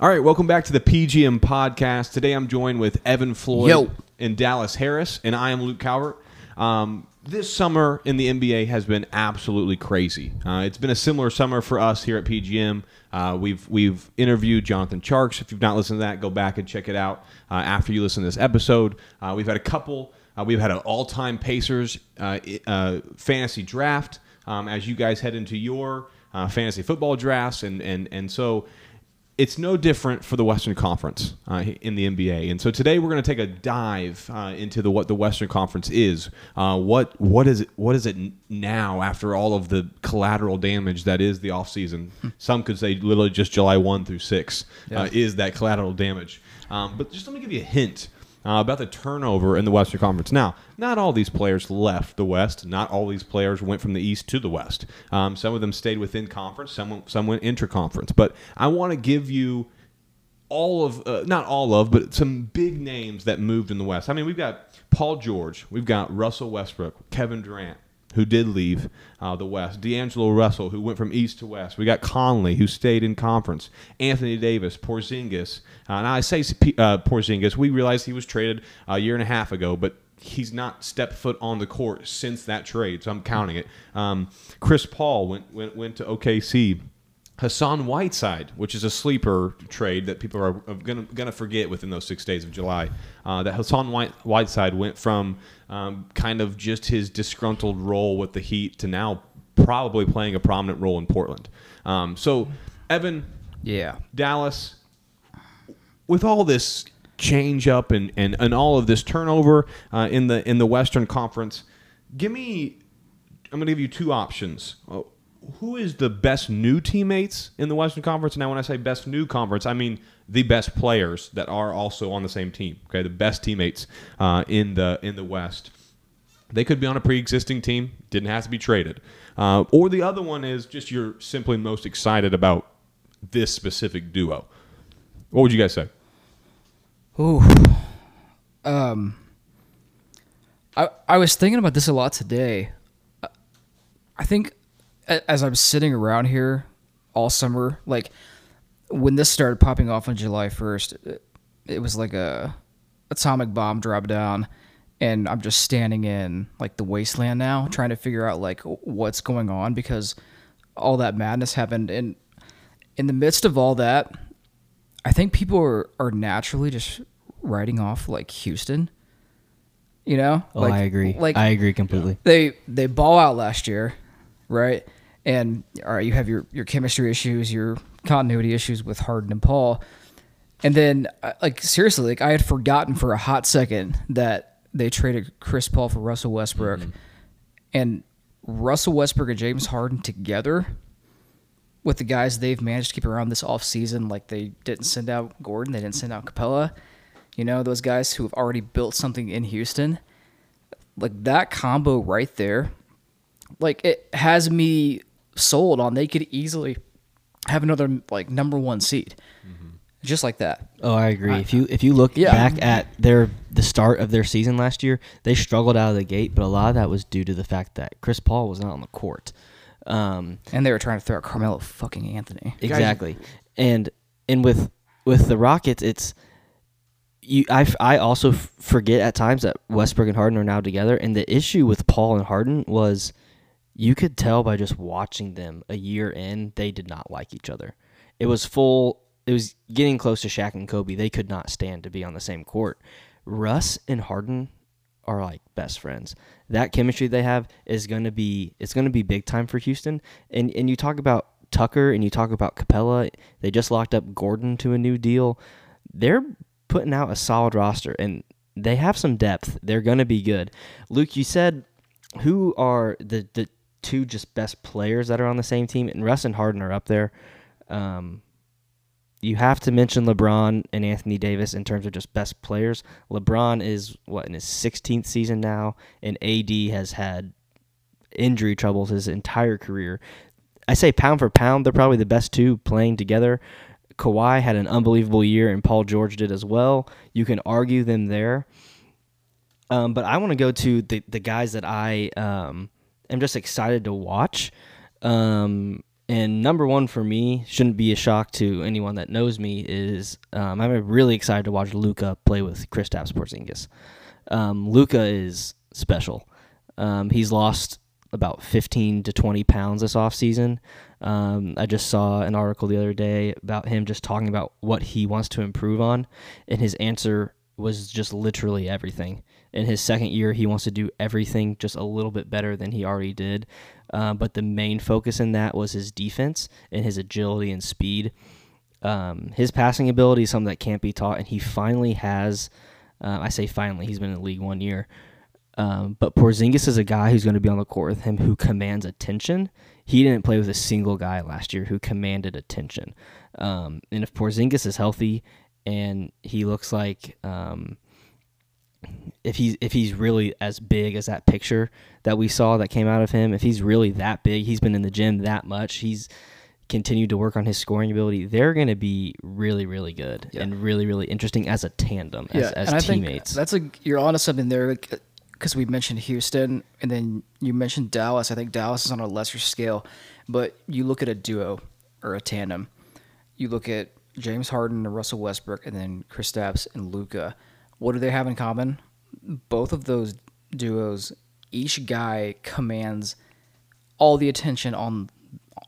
All right, welcome back to the PGM podcast. Today I'm joined with Evan Floyd Yo. and Dallas Harris, and I am Luke Calvert. Um, this summer in the NBA has been absolutely crazy. Uh, it's been a similar summer for us here at PGM. Uh, we've we've interviewed Jonathan Charks. If you've not listened to that, go back and check it out uh, after you listen to this episode. Uh, we've had a couple. Uh, we've had an all-time Pacers uh, uh, fantasy draft um, as you guys head into your uh, fantasy football drafts, and and and so it's no different for the Western Conference uh, in the NBA. And so today we're going to take a dive uh, into the what the Western Conference is. Uh, what what is it? What is it now after all of the collateral damage that is the offseason? Some could say literally just July one through six uh, is that collateral damage. Um, but just let me give you a hint. Uh, about the turnover in the Western Conference. Now, not all these players left the West. Not all these players went from the East to the West. Um, some of them stayed within conference. Some some went intra-conference. But I want to give you all of uh, not all of but some big names that moved in the west i mean we've got paul george we've got russell westbrook kevin durant who did leave uh, the west. D'angelo russell who went from east to west. We got conley who stayed in conference. Anthony davis porzingis. Uh, i say uh, porzingis. We realized he was traded a year and a half ago but he's not stepped foot on the court since that trade so i'm counting it. Um, chris paul went, went, went to okc Hassan Whiteside, which is a sleeper trade that people are going to forget within those six days of July. Uh, that Hassan White, Whiteside went from um, kind of just his disgruntled role with the Heat to now probably playing a prominent role in Portland. Um, so, Evan, Yeah. Dallas, with all this change up and, and, and all of this turnover uh, in the in the Western Conference, give me I'm going to give you two options. Who is the best new teammates in the Western Conference? Now, when I say best new conference, I mean the best players that are also on the same team. Okay, the best teammates uh, in the in the West. They could be on a pre-existing team. Didn't have to be traded. Uh, or the other one is just you're simply most excited about this specific duo. What would you guys say? Ooh. Um. I I was thinking about this a lot today. I- think as I'm sitting around here all summer, like when this started popping off on July 1st, it, it was like a atomic bomb dropped down, and I'm just standing in like the wasteland now, trying to figure out like what's going on because all that madness happened, and in the midst of all that, I think people are, are naturally just writing off like Houston. You know? Oh, like, I agree. Like I agree completely. they they ball out last year, right? And all right, you have your your chemistry issues, your continuity issues with Harden and Paul, and then uh, like seriously, like I had forgotten for a hot second that they traded Chris Paul for Russell Westbrook, and Russell Westbrook and James Harden together with the guys they've managed to keep around this offseason, like they didn't send out Gordon, they didn't send out Capela. You know, those guys who have already built something in Houston. Like that combo right there, like it has me sold on they could easily have another like number one seed. Just like that. Oh, I agree. if you if you look Yeah. back at their the start of their season last year, they struggled out of the gate, but a lot of that was due to the fact that Chris Paul was not on the court. Um, And they were trying to throw out Carmelo fucking Anthony. exactly, and and with with the Rockets, it's you. I, I also f- forget at times that Westbrook and Harden are now together, and the issue with Paul and Harden was you could tell by just watching them a year in they did not like each other. It was full. It was getting close to Shaq and Kobe. They could not stand to be on the same court. Russ and Harden are like best friends. That chemistry they have is going to be it's going to be big time for Houston. And and you talk about Tucker and you talk about Capela. They just locked up Gordon to a new deal. They're putting out a solid roster and they have some depth. They're going to be good. Luke, you said who are the the two just best players that are on the same team? And Russ and Harden are up there. Um, you have to mention LeBron and Anthony Davis in terms of just best players. LeBron is what in his 16th season now, and AD has had injury troubles his entire career. I say pound for pound, they're probably the best two playing together. Kawhi had an unbelievable year, and Paul George did as well. You can argue them there. Um, but I want to go to the, the guys that I um, am just excited to watch. Um, and number one for me shouldn't be a shock to anyone that knows me is um, I'm really excited to watch Luka play with Kristaps Porzingis. Um, Luka is special. Um, he's lost about 15 to 20 pounds this offseason. Um, I just saw an article the other day about him just talking about what he wants to improve on, and his answer was just literally everything. In his second year, he wants to do everything just a little bit better than he already did. Uh, but the main focus in that was his defense and his agility and speed. Um, his passing ability is something that can't be taught, and he finally has. Uh, I say finally, he's been in the league one year. Um, but Porzingis is a guy who's going to be on the court with him who commands attention. He didn't play with a single guy last year who commanded attention. Um, and if Porzingis is healthy and he looks like um, if he's if he's really as big as that picture that we saw that came out of him, if he's really that big, he's been in the gym that much, he's continued to work on his scoring ability. They're going to be really really good Yeah. and really really interesting as a tandem as, as and teammates. that's a you're onto something there because uh, we mentioned Houston and then you mentioned Dallas. I think Dallas is on a lesser scale, but you look at a duo or a tandem. You look at James Harden and Russell Westbrook, and then Chris Kristaps and Luka. What do they have in common? Both of those duos, each guy commands all the attention on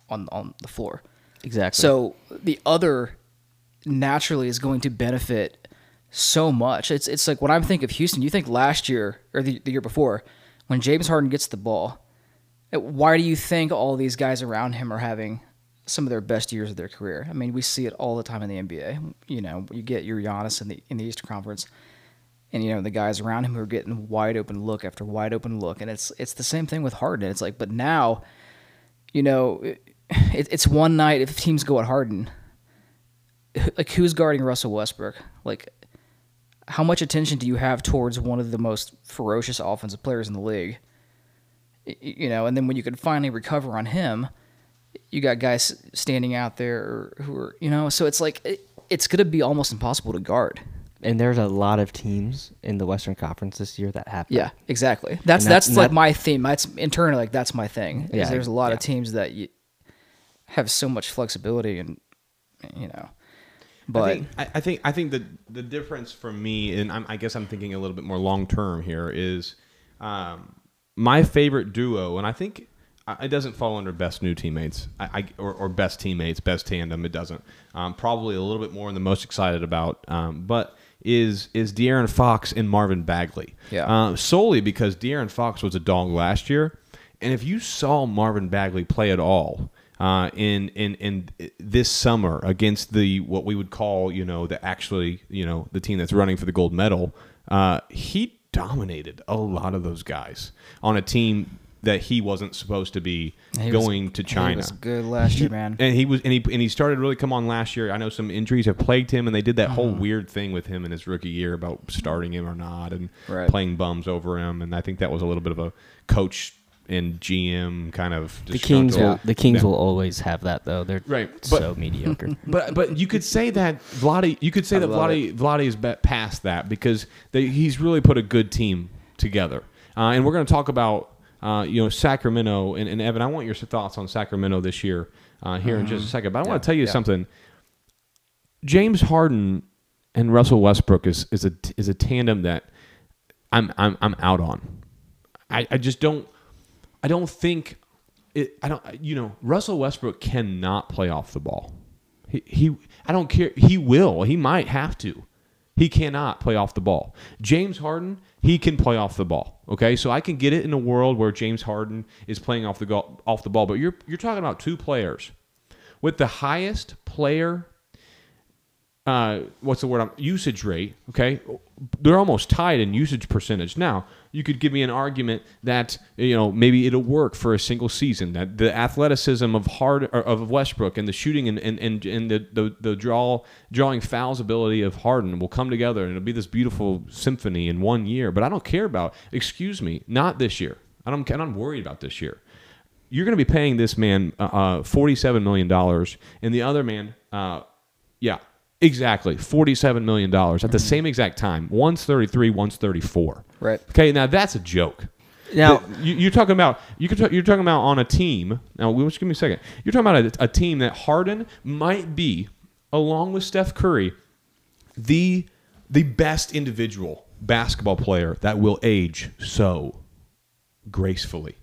on on the floor. exactly. So the other naturally is going to benefit so much. It's it's like when I'm thinking of Houston, you think last year or the, the year before, when James Harden gets the ball, uh, why do you think all these guys around him are having some of their best years of their career? I mean, we see it all the time in the NBA. You know, you get your Giannis in the in the Eastern Conference, and you know the guys around him who are getting wide open look after wide open look, and it's it's the same thing with Harden. It's like, but now, you know, it, it's one night if teams go at Harden, like who's guarding Russell Westbrook? Like, how much attention do you have towards one of the most ferocious offensive players in the league? You know, and then when you can finally recover on him, you got guys standing out there who are, you know, so it's like it, it's going to be almost impossible to guard. And there's a lot of teams in the Western Conference this year that have that. Yeah, exactly. That's that- that's like that- my theme. That's internally like that's my thing. is Yeah, there's a lot of teams that you have so much flexibility and you know, but I think, I, I think I think the the difference for me, and I'm, I guess I'm thinking a little bit more long term here, is um, my favorite duo, and I think uh, it doesn't fall under best new teammates, I, I or, or best teammates, best tandem. It doesn't. Um, probably a little bit more, and the most excited about, um, but is is De'Aaron Fox and Marvin Bagley. Yeah. Uh, solely because De'Aaron Fox was a dog last year, and if you saw Marvin Bagley play at all uh, in in in this summer against the what we would call you know the actually you know the team that's running for the gold medal, uh, he dominated a lot of those guys on a team that he wasn't supposed to be He was- going to he China. was good last year, man. And he was, and he, and he started to really come on last year. I know some injuries have plagued him, and they did that whole Mm-hmm. weird thing with him in his rookie year about starting him or not, and Right. playing bums over him. And I think that was a little bit of a coach and GM kind of The Kings will the Kings Yeah. will always have that though. They're Right, so mediocre. But but you could say that Vladi, you could say I that Vladi Vladi is past that because they, he's really put a good team together. Uh, and we're going to talk about uh, you know Sacramento and, and Evan. I want your thoughts on Sacramento this year uh, here in just a second. But I want Mm-hmm. To tell you yeah. something. James Harden and Russell Westbrook is is a is a tandem that I'm I'm I'm out on. I, I just don't I don't think it I don't you know Russell Westbrook cannot play off the ball. He, he I don't care he will. He might have to. He cannot play off the ball. James Harden, he can play off the ball. Okay? So I can get it in a world where James Harden is playing off the go- off the ball, but you're you're talking about two players with the highest player uh, what's the word? Usage rate. Okay, they're almost tied in usage percentage. Now, you could give me an argument that you know maybe it'll work for a single season. That the athleticism of Hard of Westbrook and the shooting and and, and, and the, the the draw drawing fouls ability of Harden will come together and it'll be this beautiful symphony in one year. But I don't care about. Excuse me, not this year. I don't. I'm worried about this year you're going to be paying this man uh, uh, $47 million and the other man uh, yeah exactly $47 million at the mm-hmm. same exact time one's 33 one's 34 Right. okay now that's a joke Now- you, you're talking about you could talk, you're talking about on a team. Now, just give me a second. You're talking about a, a team that Harden might be, along with Steph Curry, the the best individual basketball player that will age so gracefully.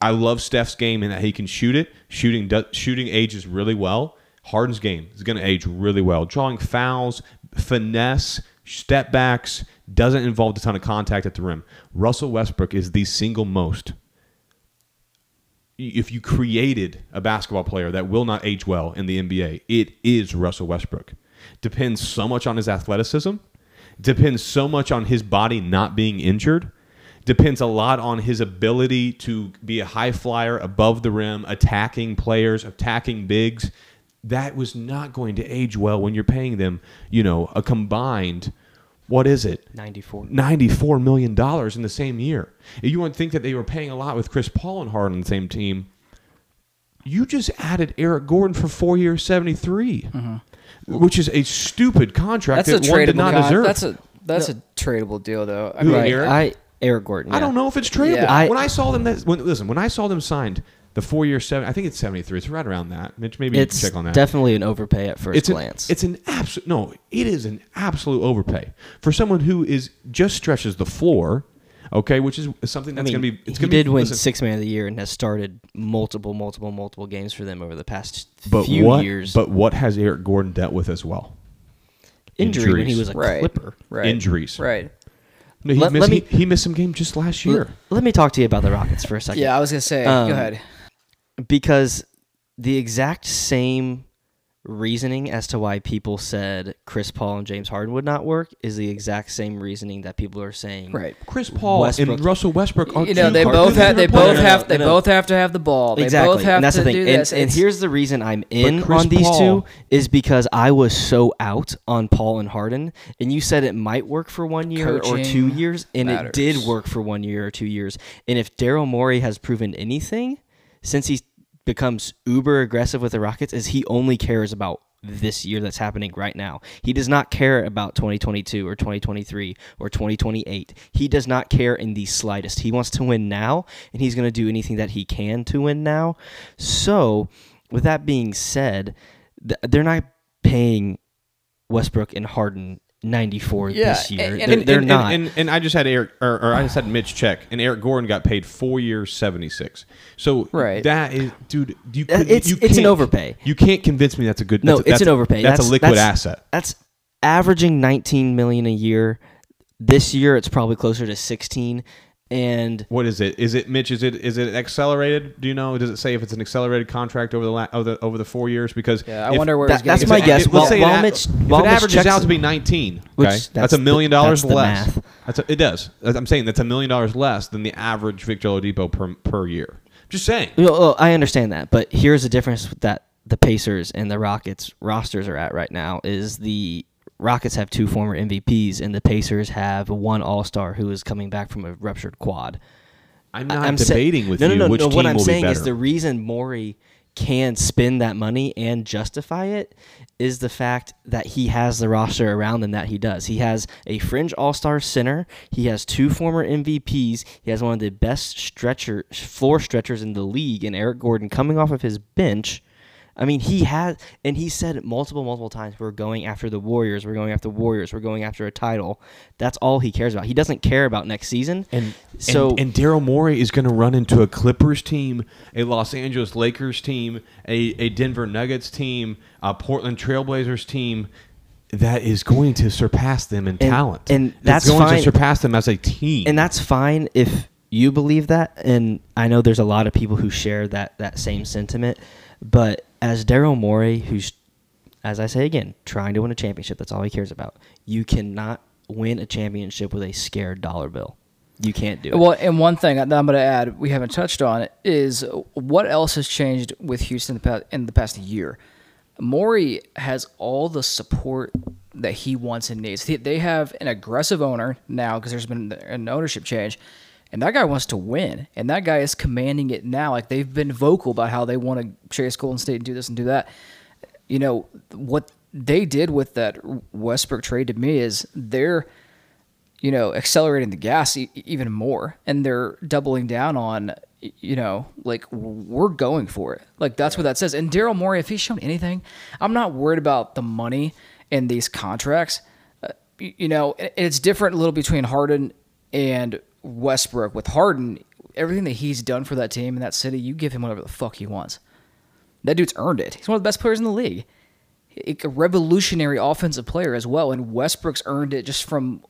I love Steph's game and that he can shoot it. Shooting does, shooting ages really well. Harden's game is going to age really well. Drawing fouls, finesse, step backs, doesn't involve a ton of contact at the rim. Russell Westbrook is the single most. If you created a basketball player that will not age well in the NBA, it is Russell Westbrook. Depends so much on his athleticism. Depends so much on his body not being injured depends a lot on his ability to be a high flyer above the rim, attacking players, attacking bigs. That was not going to age well when you're paying them, you know, a combined, what is it? 94. $94 million in the same year. You wouldn't think that they were paying a lot with Chris Paul and Harden on the same team, you just added Eric Gordon for four years, 73, mm-hmm. which is a stupid contract That's a that one did not con- deserve. That's a that's a tradable deal, though. I Who, mean, Eric? I Eric Gordon. I don't know if it's tradable. Yeah. I- when I saw them, that, when, listen, when I saw them signed the four year seven, I think it's seventy three. It's right around that. Mitch, maybe you It's can check on that. definitely an overpay at first it's an, glance. it's an absolute no. It is an absolute overpay for someone who is just stretches the floor. Okay, which is something I that's mean, going to be. It's he going to did be, win listen, six man of the year and has started multiple, multiple, multiple games for them over the past but few what? years. But what has Eric Gordon dealt with as well? injury when he injuries. was a Right. Clipper. right, Injuries. right? No, he Let- missed. let me- he, he missed some games just last year. L- let me talk to you about the Rockets for a second. Yeah, I was gonna say. Um, go ahead. Because the exact same reasoning as to why people said Chris Paul and James Harden would not work is the exact same reasoning that people are saying. Right. Chris Paul Westbrook- and Russell Westbrook are You know, they both have. They both players. no, no, have. They no, no. both have to have the ball. They exactly, both have and that's to the thing. do And, this. and here's the reason I'm in on these Paul- two is because I was so out on Paul and Harden, and you said it might work for one year or two years, and it did work for one year or two years. And if Daryl Morey has proven anything since he becomes uber aggressive with the Rockets, is he only cares about this year that's happening right now. He does not care about 2022 or 2023 or 2028. He does not care in the slightest. He wants to win now, and he's going to do anything that he can to win now. So, with that being said, th- they're not paying Westbrook and Harden 94 Yeah, this year. and- they're and, they're not. And, and, I just had Eric, or, or I just had Mitch check, and Eric Gordon got paid four years, seventy six. So Right. that is, dude, you could, it's- you it's an overpay. You can't convince me that's a good. no, that's a, it's that's an overpay. That's, a liquid that's- asset. That's averaging 19 million a year. This year, it's probably closer to 16. And What is it? Is it Mitch? Is it is it accelerated? Do you know? Does it say if it's an accelerated contract over the la- over the, over the four years? Because Yeah, I if- wonder where That- he's getting that's his my money. guess. If, While- let's say while it, Mitch- if while it Mitch averages checks out to be nineteen, Which- okay, that's that's a million dollars that's the less. math. That's a, it does. I'm saying that's a million dollars less than the average Victor Oladipo per per year. Just saying. Well, well, I understand that, but here's the difference that the Pacers and the Rockets rosters are at right now is the Rockets have two former MVPs and the Pacers have one All-Star who is coming back from a ruptured quad. I'm not I'm sa- debating with no, you no, no, which no, What I'm saying be is the reason Morey can spend that money and justify it is the fact that he has the roster around him that he does. He has a fringe all-star center. He has two former MVPs. He has one of the best stretcher floor stretchers in the league and Eric Gordon coming off of his bench. I mean, he had, and he said multiple, multiple times, we're going after the Warriors. We're going after the Warriors. We're going after a title. That's all he cares about. He doesn't care about next season. And so, and, and Daryl Morey is going to run into a Clippers team, a Los Angeles Lakers team, a, a Denver Nuggets team, a Portland Trailblazers team that is going to surpass them in And- talent. and It's that's going to surpass them as a team. and that's fine if you believe that and i know there's a lot of people who share that that same sentiment but as daryl morey who's as i say again trying to win a championship that's all he cares about you cannot win a championship with a scared dollar bill you can't do it Well, and one thing that I'm going to add, we haven't touched on is what else has changed with Houston in the past, year. Morey has all the support that he wants and needs. They have an aggressive owner now because there's been an ownership change, and that guy wants to win, and that guy is commanding it now. Like they've been vocal about how they want to chase Golden State and do this and do that. You know what they did with that Westbrook trade to me is they're you know, accelerating the gas e- even more, and they're doubling down on, you know, like we're going for it. Like that's what that says. And Daryl Morey, if he's shown anything, I'm not worried about the money in these contracts. Uh, you know, it- it's different a little between Harden and Westbrook. With Harden, everything that he's done for that team in that city, you give him whatever the fuck he wants. That dude's earned it. He's one of the best players in the league. A revolutionary offensive player as well, and Westbrook's earned it just from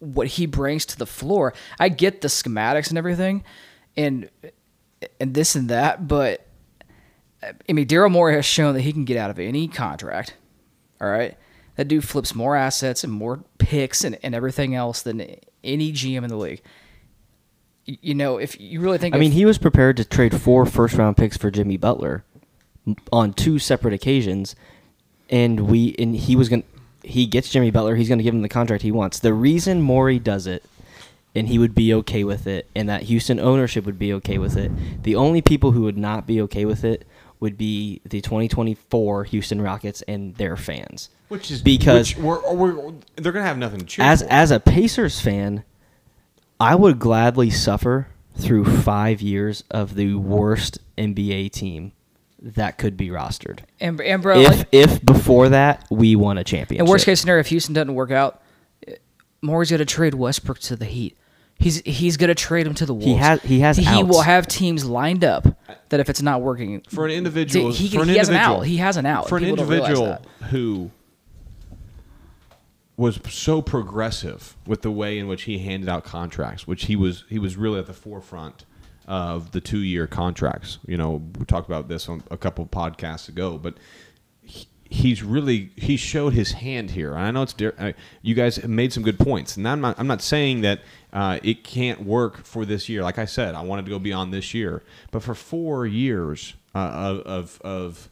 what he brings to the floor. I get the schematics and everything, and and this and that, but I mean, Daryl Morey has shown that he can get out of any contract. All right, that dude flips more assets and more picks and, and everything else than any GM in the league. Y- You know, if you really think, I of- mean, he was prepared to trade four first round picks for Jimmy Butler on two separate occasions, and we and he was going to he gets Jimmy Butler, he's going to give him the contract he wants. The reason Morey does it and he would be okay with it and that Houston ownership would be okay with it. The only people who would not be okay with it would be the 2024 Houston Rockets and their fans. Which is because which we're, we're, they're going to have nothing to cheer as for. as a Pacers fan, I would gladly suffer through five years of the worst NBA team that could be rostered. and, and bro, if like, if before that we won a championship. in worst case scenario, if Houston doesn't work out, uh, Morey's going to trade Westbrook to the Heat. He's he's going to trade him to the Wolves. He has- he has He outs. will have teams lined up that if it's not working for an individual, he, for an he has an out. He has an out. For an People don't realize individual who was so progressive with the way in which he handed out contracts, which he was he was really at the forefront of the two year contracts. You know, we talked about this on a couple of podcasts ago, but he- he's really he showed his hand here. And I know it's uh, you guys made some good points, and I'm not I'm not saying that uh, it can't work for this year. Like I said, I wanted to go beyond this year, but for four years uh, of, of of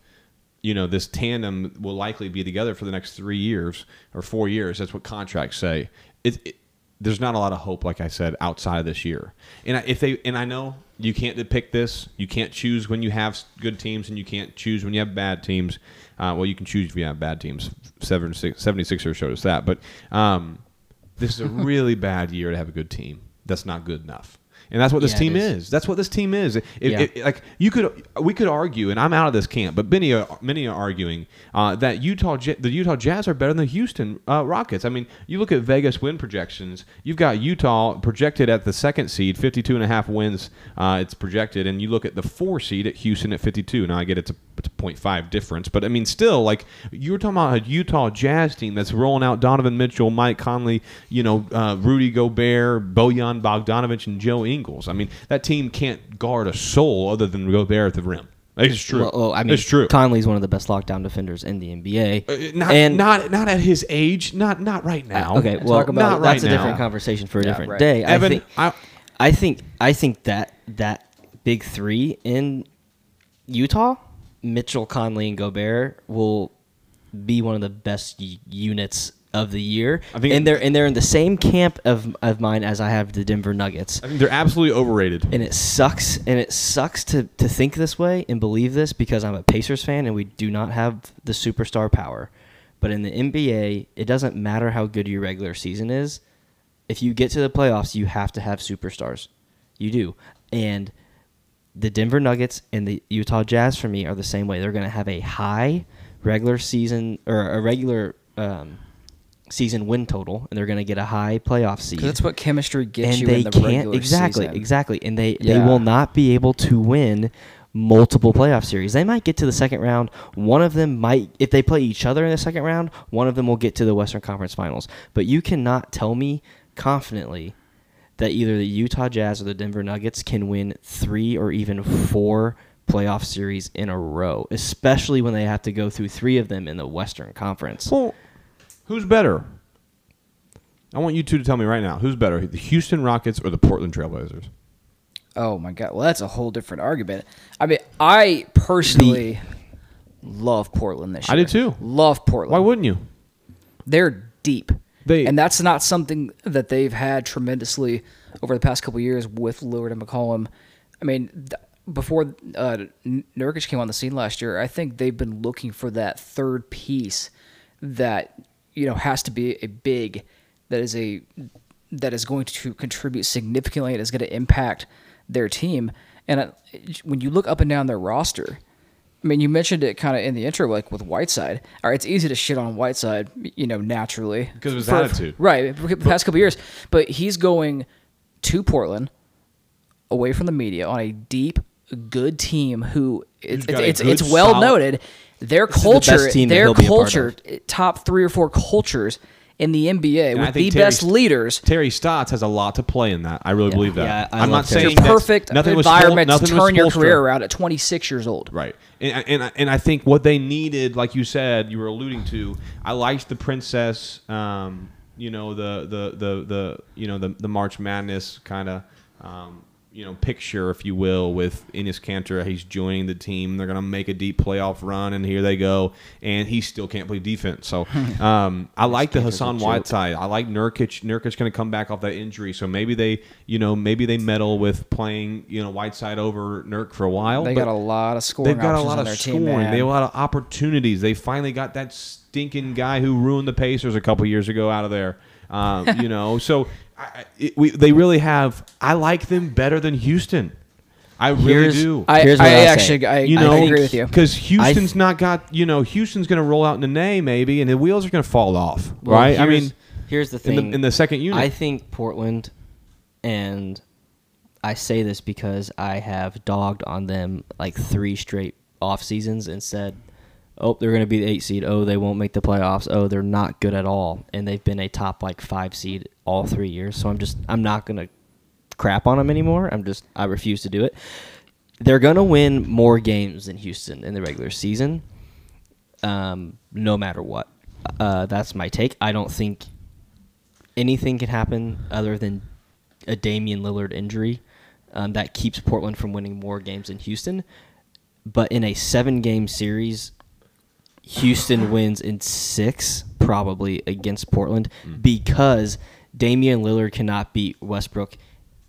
you know this tandem will likely be together for the next three years or four years. That's what contracts say. It, it, there's not a lot of hope, like I said, outside of this year. And I- if they and I know you can't depict this. You can't choose when you have good teams, and you can't choose when you have bad teams. Uh, well, you can choose if you have bad teams. 76, 76ers showed us that, but um, this is a really bad year to have a good team. That's not good enough. And that's what this Yeah, team is. is. That's what this team is. If, Yeah. if- like you could, we could argue, and I'm out of this camp, but many are, many are arguing uh, that Utah, the Utah Jazz are better than the Houston uh, Rockets. I mean, you look at Vegas win projections. You've got Utah projected at the second seed, 52 and a half wins. Uh, it's projected, and you look at the four seed at Houston at 52. Now I get it's a, it's a 0.5 difference, but I mean, still, like you were talking about a Utah Jazz team that's rolling out Donovan Mitchell, Mike Conley, you know, uh, Rudy Gobert, Bojan Bogdanovich, and Joe Ingles. I mean, that team can't guard a soul other than Gobert at the rim. It's true. Well, well, I mean, it's true. Conley's one of the best lockdown defenders in the NBA. Uh, not, and not not at his age. Not not right now. okay, well, talk about- not right that's a now. different conversation for a Yeah, different right. day. Evan, I think, I- I think, I think that that big three in Utah, Mitchell, Conley, and Gobert will be one of the best y- units of the year. I think- and they're and they're in the same camp of of mine as I have the Denver Nuggets. I think they're absolutely overrated. and it sucks and it sucks to, to think this way and believe this because i'm a pacers fan and we do not have the superstar power but in the nba it doesn't matter how good your regular season is if you get to the playoffs you have to have superstars you do and the denver nuggets and the utah jazz for me are the same way they're going to have a high regular season or a regular um, season win total and they're going to get a high playoff seed. 'Cause that's what chemistry gets and you they in the can't regular exactly season. exactly. Exactly. and they they will not be able to win multiple playoff series. They might get to the second round. One of them might if they play each other in the second round one of them will get to the western conference finals. But you cannot tell me confidently that either the utah jazz or the denver nuggets can win three or even four playoff series in a row especially when they have to go through three of them in the western conference. Well, who's better? I want you two to tell me right now who's better, the Houston Rockets or the Portland Trailblazers? Oh my god! Well, that's a whole different argument. I mean, I personally love Portland this year. I do too. Love Portland. Why wouldn't you? They're deep. They- and that's not something that they've had tremendously over the past couple of years with Lillard and McCollum. I mean, th- before uh, Nurkic came on the scene last year, I think they've been looking for that third piece that you know has to be a big that is a that is going to contribute significantly and is going to impact their team. And when you look up and down their roster, I mean, you mentioned it kind of in the intro, like with Whiteside. All right, it's easy to shit on Whiteside, you know, naturally Because of his For- attitude. right? For the past couple years, but he's going to Portland, away from the media, on a deep, good team who it's a it's, it's well solid- noted. Their is the culture, best team their he'll be a part culture, top three or four cultures in the NBA And with the Terry best leaders. Terry Stotts has a lot to play in that. I really believe that. Yeah, I am not Terry saying It's a perfect nothing was full- environment to nothing was turn your career strength. around at 26 years old. Right. And, and, and I think what they needed, like you said, you were alluding to, I liked the princess, um, you know, the, the, the, the, you know, the, the March Madness kind of, um, you know, picture, if you will, with Enes Kanter. He's joining the team. They're going to make a deep playoff run, and here they go. And he still can't play defense. So um, I like the Hassan. Whiteside. I like Nurkic. Nurkic's going to come back off that injury. So maybe they, you know, maybe they meddle with playing, you know, Whiteside over Nurk for a while. They got a lot of scoring They've got a lot of scoring. team. They have a lot of opportunities. They finally got that stinking guy who ruined the Pacers a couple years ago out of there. Um, you know, so I, I- it, we, they really have. I like them better than Houston. I really Here's- do. I, Here's what I'll say. actually I, you I know, agree with you. because Houston's th- not got. You know, Houston's going to roll out in the nay maybe, and the wheels are going to fall off. Well, right? I mean, here's the in thing. the in the second unit. I think Portland, and I say this because I have dogged on them like three straight off seasons and said, "Oh, they're going to be the eight seed. Oh, they won't make the playoffs. Oh, they're not good at all." And they've been a top like five seed all three years. So I'm just I'm not going to crap on them anymore. I'm just I refuse to do it. They're going to win more games than Houston in the regular season, um, no matter what. Uh, that's my take. I don't think anything can happen other than a Damian Lillard injury um, that keeps Portland from winning more games than Houston. But in a seven game series, Houston wins in six, probably against Portland, mm. because Damian Lillard cannot beat Westbrook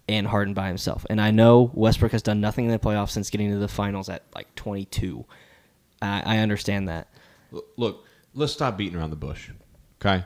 and Harden by himself. And I know Westbrook has done nothing in the playoffs since getting to the finals at like 22. I, I understand that. Look- Look, let's stop beating around the bush. Okay,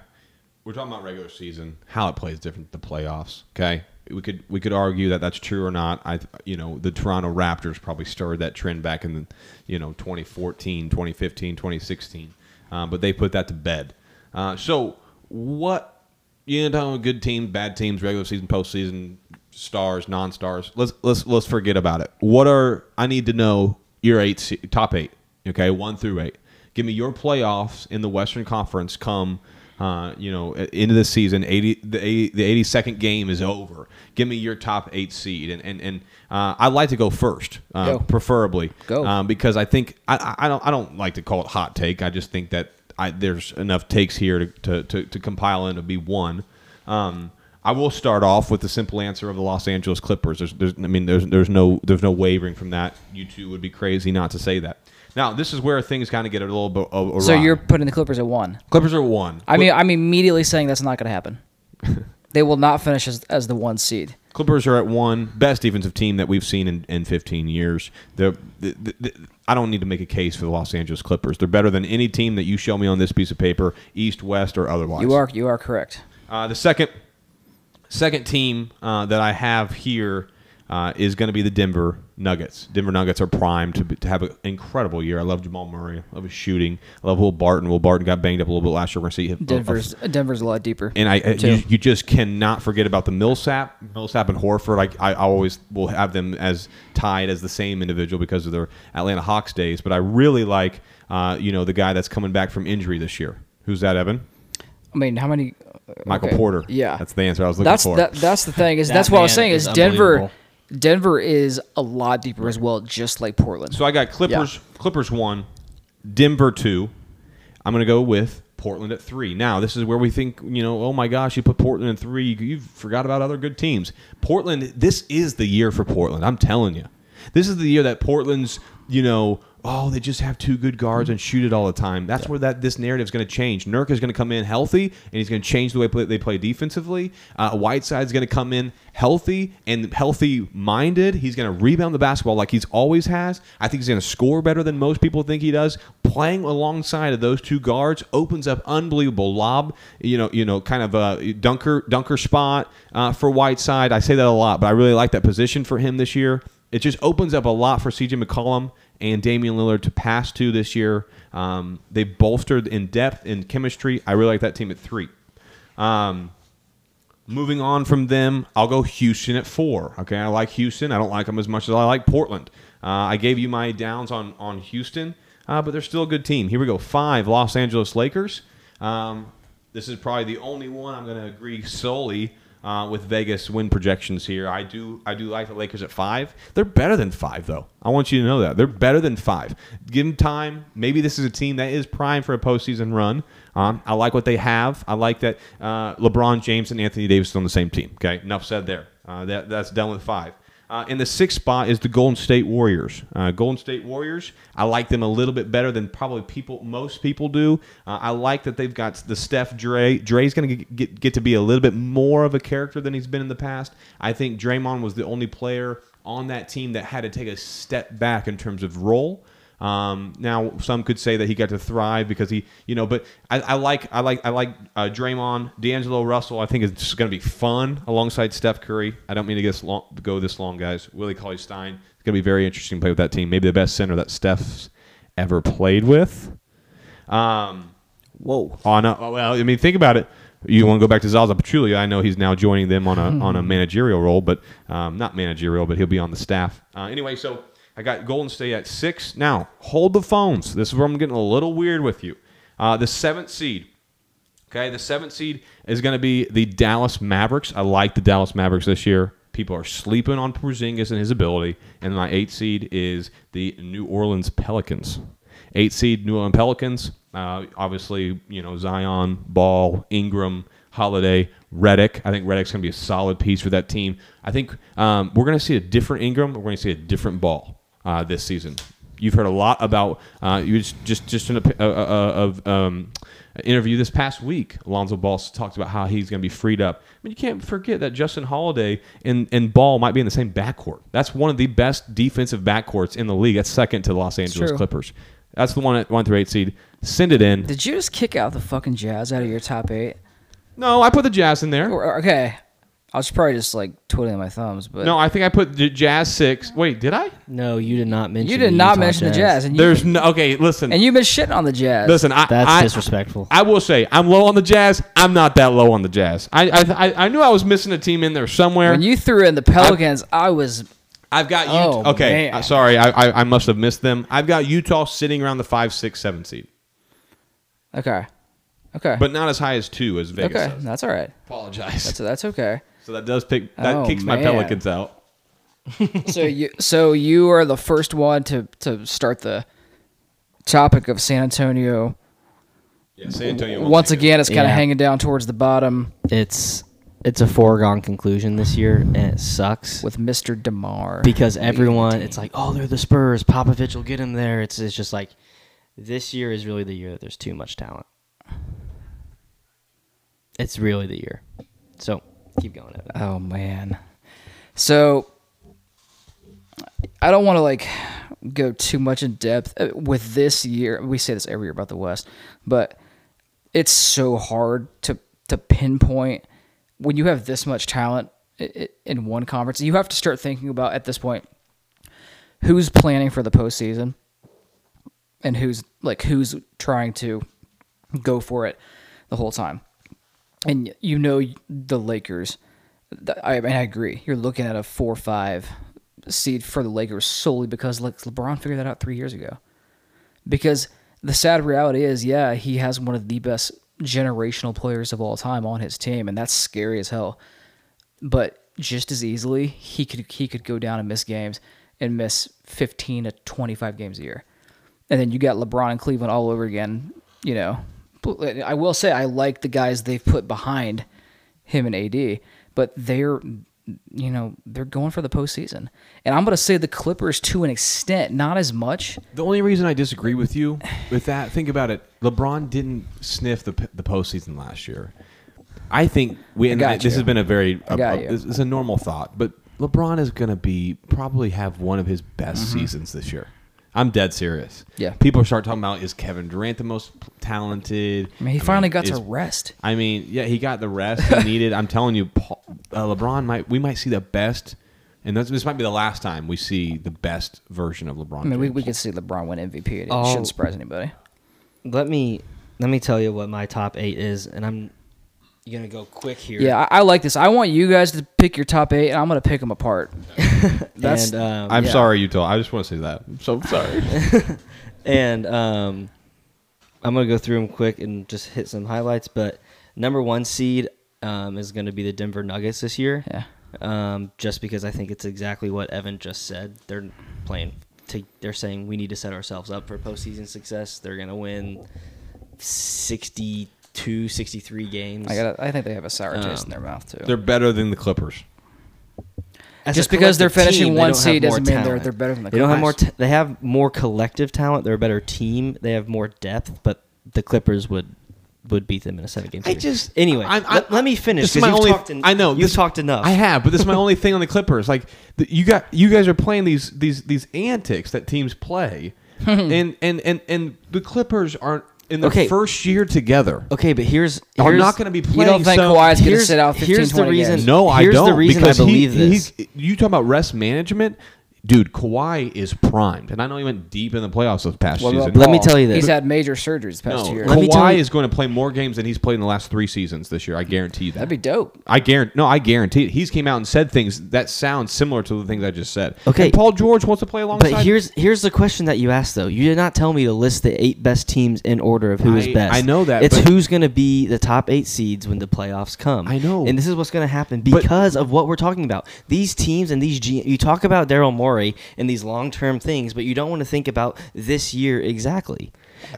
we're talking about regular season. How it plays different than the playoffs. Okay, we could we could argue that that's true or not. I you know the Toronto Raptors probably started that trend back in you know 2014, 2015, 2016, um, but they put that to bed. Uh, so what you know talking about good teams, bad teams, regular season, postseason, stars, non-stars. Let's let's let's forget about it. What are I need to know your eight top eight. Okay, one through eight. Give me your playoffs in the Western Conference. Come, uh, you know, into the season. Eighty the 80, the eighty second game is over. Give me your top eight seed, and and and uh, I'd like to go first, uh, Go. preferably, Go. um, because I think I, I I don't I don't like to call it hot take. I just think that I, there's enough takes here to, to, to, to compile into be one. Um, I will start off with the simple answer of the Los Angeles Clippers. There's, there's, I mean, there's, there's no, there's no wavering from that. You two would be crazy not to say that. Now, this is where things kind of get a little bit awry. So you're putting the Clippers at one. Clippers are one. I mean, I'm immediately saying that's not going to happen. they will not finish as, as the one seed. Clippers are at one best defensive team that we've seen in, in 15 years. The, the, the, I don't need to make a case for the Los Angeles Clippers. They're better than any team that you show me on this piece of paper, East, West, or otherwise. You are you are correct. Uh, the second second team uh, that I have here uh, is going to be the Denver Nuggets. Denver Nuggets are primed to, be, to have an incredible year. I love Jamal Murray. I love his shooting. I love Will Barton. Will Barton got banged up a little bit last year. We're going to see him. Denver's Denver's a lot deeper. and I, I- you, you just cannot forget about the Millsap, Millsap and Horford. I, I always will have them as tied as the same individual because of their Atlanta Hawks days. But I really like, uh, you know, the guy that's coming back from injury this year. Who's that, Evan? I mean, how many? Michael okay. Porter. Yeah, that's the answer I was looking that's for. that, that's the thing is That that's what I was saying is, is Denver. Denver is a lot deeper as well, just like Portland. So I got Clippers. Clippers one, Denver two. I'm going to go with Portland at three. Now this is where we think you know. Oh my gosh, you put Portland in three. You, you forgot about other good teams. Portland. This is the year for Portland. I'm telling you. This is the year that Portland's you know oh, they just have two good guards and shoot it all the time. That's where that this narrative is going to change. Nurk is going to come in healthy, and he's going to change the way play, they play defensively. Uh, Whiteside's going to come in healthy and healthy minded. He's going to rebound the basketball like he's always has. I think he's going to score better than most people think he does. Playing alongside of those two guards opens up unbelievable lob. You know, you know, kind of a dunker dunker spot uh, for Whiteside. I say that a lot, but I really like that position for him this year. It just opens up a lot for CJ McCollum and Damian Lillard to pass to this year. Um, they bolstered in depth and chemistry. I really like that team at three. Um, moving on from them, I'll go Houston at four. Okay, I like Houston. I don't like them as much as I like Portland. Uh, I gave you my downs on on Houston, uh, but they're still a good team. Here we go. Five Los Angeles Lakers. Um, this is probably the only one I'm going to agree solely uh, with Vegas win projections here. I do I do like the Lakers at five. They're better than five though. I want you to know that they're better than five. Give them time. Maybe this is a team that is primed for a postseason run. Um, I like what they have. I like that uh, LeBron James and Anthony Davis are on the same team. Okay, enough said there. Uh, that, that's done with five. Uh, in the sixth spot is the Golden State Warriors. Uh, Golden State Warriors, I like them a little bit better than probably people most people do. Uh, I like that they've got the Steph Dre. Dre's going to get, get get to be a little bit more of a character than he's been in the past. I think Draymond was the only player on that team that had to take a step back in terms of role. Um, now, some could say that he got to thrive because he, you know, but I, I like, I like, I like uh, Draymond, D'Angelo Russell. I think it's going to be fun alongside Steph Curry. I don't mean to get long, go this long, guys. Willie Cauley Stein. It's going to be very interesting to play with that team. Maybe the best center that Steph's ever played with. Um, Whoa. on a, well, I mean, think about it. You want to go back to Zaza Pachulia? I know he's now joining them on a on a managerial role, but um, not managerial, but he'll be on the staff. Uh, anyway, so I got Golden State at six. Now hold the phones. This is where I'm getting a little weird with you. Uh, the seventh seed. Okay, the seventh seed is going to be the Dallas Mavericks. I like the Dallas Mavericks this year. People are sleeping on Porzingis and his ability. And my eighth seed is the New Orleans Pelicans. Eight seed New Orleans Pelicans. Uh, obviously, you know Zion, Ball, Ingram, Holiday, Redick. I think Redick's going to be a solid piece for that team. I think um, we're going to see a different Ingram. We're going to see a different Ball uh, this season. You've heard a lot about uh, you just just just in a, a, a, a um, interview this past week. Alonzo Ball talked about how he's going to be freed up. I mean, you can't forget that Justin Holiday and, and Ball might be in the same backcourt. That's one of the best defensive backcourts in the league. That's second to the Los Angeles true. Clippers. That's the one at one through eight seed. Send it in. Did you just kick out the fucking Jazz out of your top eight? No, I put the Jazz in there. Okay, I was probably just like twiddling my thumbs, but No, I think I put the Jazz six. Wait, did I? No, you did not mention. you did the not Utah mention the Jazz, and you, There's no. Okay, listen. and you've been shitting on the Jazz. listen, I, That's I, disrespectful. I will say I'm low on the Jazz. I'm not that low on the Jazz. I I, I, I knew I was missing a team in there somewhere. when you threw in the Pelicans, I was I've got Oh, Utah. okay, man. uh, sorry, I, I I must have missed them. I've got Utah sitting around the five, six, seven seed, okay, okay, but not as high as two as Vegas. okay. Does. That's all right. Apologize. That's that's okay. So that does pick that Oh, kicks my. Pelicans out. so you so you are the first one to to start the topic of San Antonio. Yeah, San Antonio. Once again, it's kind of Yeah. hanging down towards the bottom It's it's a foregone conclusion this year, and it sucks with Mister Demar because everyone it's like, oh, they're the Spurs. Popovich will get him there. It's it's just like this year is really the year that there's too much talent. It's really the year. So keep going. Oh man. So I don't want to like go too much in depth uh, with this year. We say this every year about the West, but it's so hard to to pinpoint when you have this much talent in one conference. You have to start thinking about at this point who's planning for the postseason and who's like who's trying to go for it the whole time. And you know the Lakers. I mean, I agree. You're looking at a four-five seed for the Lakers solely because like LeBron figured that out three years ago. Because the sad reality is, yeah, he has one of the best generational players of all time on his team, and that's scary as hell. But just as easily, he could he could go down and miss games and miss 15 to 25 games a year. And then you got LeBron and Cleveland all over again. You know, I will say I like the guys they've put behind him and AD, but they're you know, they're going for the postseason. And I'm going to say the Clippers to an extent, not as much. The only reason I disagree with you with that, think about it. LeBron didn't sniff the the postseason last year. I think we. And got this you. has been a very. I a- a- This is a normal thought, but LeBron is going to be probably have one of his best mm-hmm. seasons this year. I'm dead serious. Yeah. People start talking about is Kevin Durant the most talented? I mean, he finally got is- to rest. I mean, yeah, he got the rest he needed. I'm telling you, Paul, uh, LeBron might. We might see the best, and this, this might be the last time we see the best version of LeBron. I mean, we, we could see LeBron win MVP. It Oh. shouldn't surprise anybody. Let me let me tell you what my top eight is, and I'm gonna go quick here. Yeah, I, I like this. I want you guys to pick your top eight, and I'm going to pick them apart. That's and um, I'm Yeah. sorry, Utah. I just want to say that. I'm so sorry. and um, I'm gonna go through them quick and just hit some highlights. But number one seed um, is going to be the Denver Nuggets this year. yeah. Um, just because I think it's exactly what Evan just said. They're playing. To, they're saying we need to set ourselves up for postseason success. They're gonna win 62, 63 games. I got. I think they have a sour taste in Um, their mouth too. They're better than the Clippers. As Just a because they're collective finishing team, they one don't have seed more doesn't mean they're- talent. they're better than the They don't have more. Clippers. T- they have more collective talent. They're a better team. They have more depth. But the Clippers would would beat them in a seven game I series. just anyway. I'm- let, I'm- let me finish. This is 'cause my you've only. talked en- I know you've this- talked enough. I have, but this is my only thing on the Clippers. Like the, you got, you guys are playing these these these antics that teams play, and and and and the Clippers aren't in their Okay. first year together. Okay, but here's, Are here's not going to be playing. you don't think so, Kawhi's going to here's- sit out 15, here's the 20 reason- games? No, I Here's the don't. reason I because he- believe this. he's- you talk about rest management, dude. Kawhi is primed, and I know he went deep in the playoffs this past What about season. Let me tell you this. He's had major surgeries the past no, two years. Let me tell Kawhi you- is going to play more games than he's played in the last three seasons this year. I guarantee you that. That'd be dope. I guarantee. No, I guarantee it. He's came out and said things that sound similar to the things I just said. Okay. And Paul George wants to play alongside. But here's here's the question that you asked though. You did not tell me to list the eight best teams in order of who is I- best. I know that, It's but- who's going to be the top eight seeds when the playoffs come. I know. and this is what's going to happen But- because of what we're talking about. These teams and these G- you talk about Daryl Morey and these long term things, but you don't want to think about this year exactly.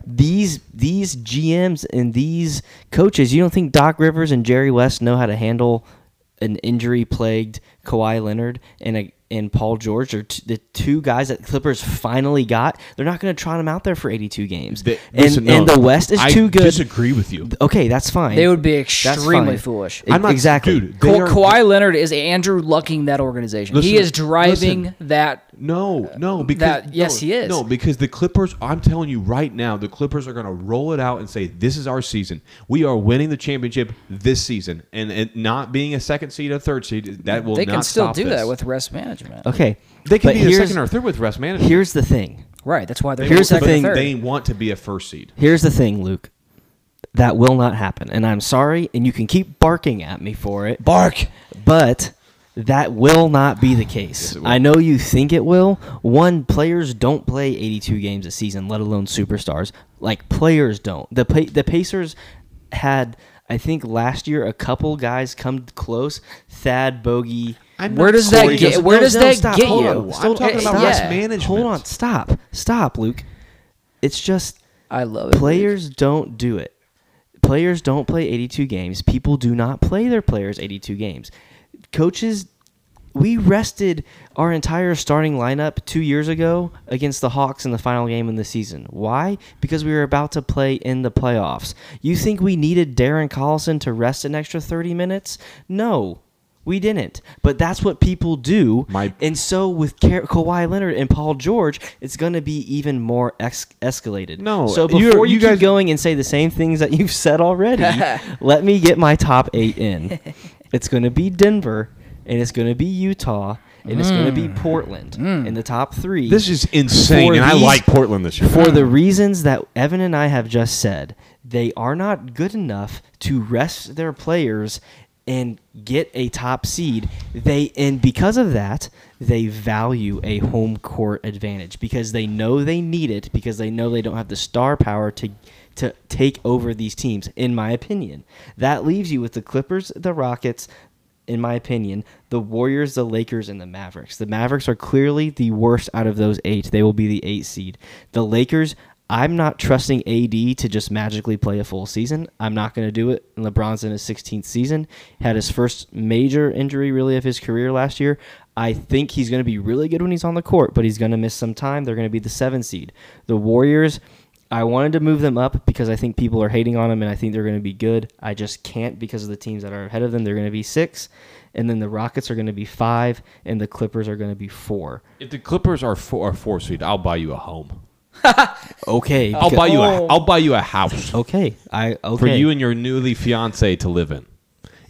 These these GMs and these coaches, you don't think Doc Rivers and Jerry West know how to handle an injury plagued Kawhi Leonard and a and Paul George are t- the two guys that Clippers finally got. They're not going to trot them out there for 82 games. The- and listen, no, and the West is I too good. I disagree with you. Okay, that's fine. They would be extremely foolish. I'm not- exactly. dude, they Ka- are- Kawhi Leonard is Andrew lucking that organization. he is driving listen. that. No, uh, no, because that- yes, no, he is. No, because the Clippers. I'm telling you right now, the Clippers are going to roll it out and say, "This is our season. We are winning the championship this season, and, and not being a second seed or third seed. That will They not can still stop do this. that with rest management. Okay, They can but be a here's- second or third with rest management. Here's the thing. Right. That's why they're Here's the thing, third. They want to be a first seed. Here's the thing, Luke. That will not happen, and I'm sorry, and you can keep barking at me for it. Bark. But that will not be the case. Yes. I know you think it will. One, players don't play 82 games a season, let alone superstars. Like players don't. The pa- the Pacers had, I think, last year a couple guys come close. Thad Bogey. I'm Where does that saying- get- No, where does that stop, get hold you? on. I'm Still- talking about yeah. rest management. Hold on, stop, stop, Luke. It's just I love it. players don't do it. Players don't play 82 games. People do not play their players 82 games. Coaches, we rested our entire starting lineup two years ago against the Hawks in the final game of the season. Why? Because we were about to play in the playoffs. You think we needed Darren Collison to rest an extra 30 minutes? No. We didn't, but that's what people do. My- and so with Ka- Kawhi Leonard and Paul George, it's going to be even more ex- escalated. No, So before you, you keep guys- going and say the same things that you've said already, let me get my top eight in. It's going to be Denver, and it's going to be Utah, and it's going to be mm. Portland mm. in the top three. This is insane, For and I these- like Portland this year. for the reasons that Evan and I have just said. They are not good enough to rest their players and get a top seed. They and because of that, they value a home court advantage because they know they need it because they know they don't have the star power to to take over these teams in my opinion. That leaves you with the Clippers, the Rockets, in my opinion, the Warriors, the Lakers, and the Mavericks. The Mavericks are clearly the worst out of those eight. They will be the eight seed. The Lakers, I'm not trusting AD to just magically play a full season. I'm not going to do it. LeBron's in his 16th season, had his first major injury really of his career last year. I think he's going to be really good when he's on the court, but he's going to miss some time. They're going to be the seven seed. The Warriors, I wanted to move them up because I think people are hating on them and I think they're going to be good. I just can't because of the teams that are ahead of them. They're going to be six, and then the Rockets are going to be five, and the Clippers are going to be four. If the Clippers are four, are four seed, I'll buy you a home. Okay, I'll buy you a Oh. I'll buy you a house Okay, I okay for you and your newly fiance to live in.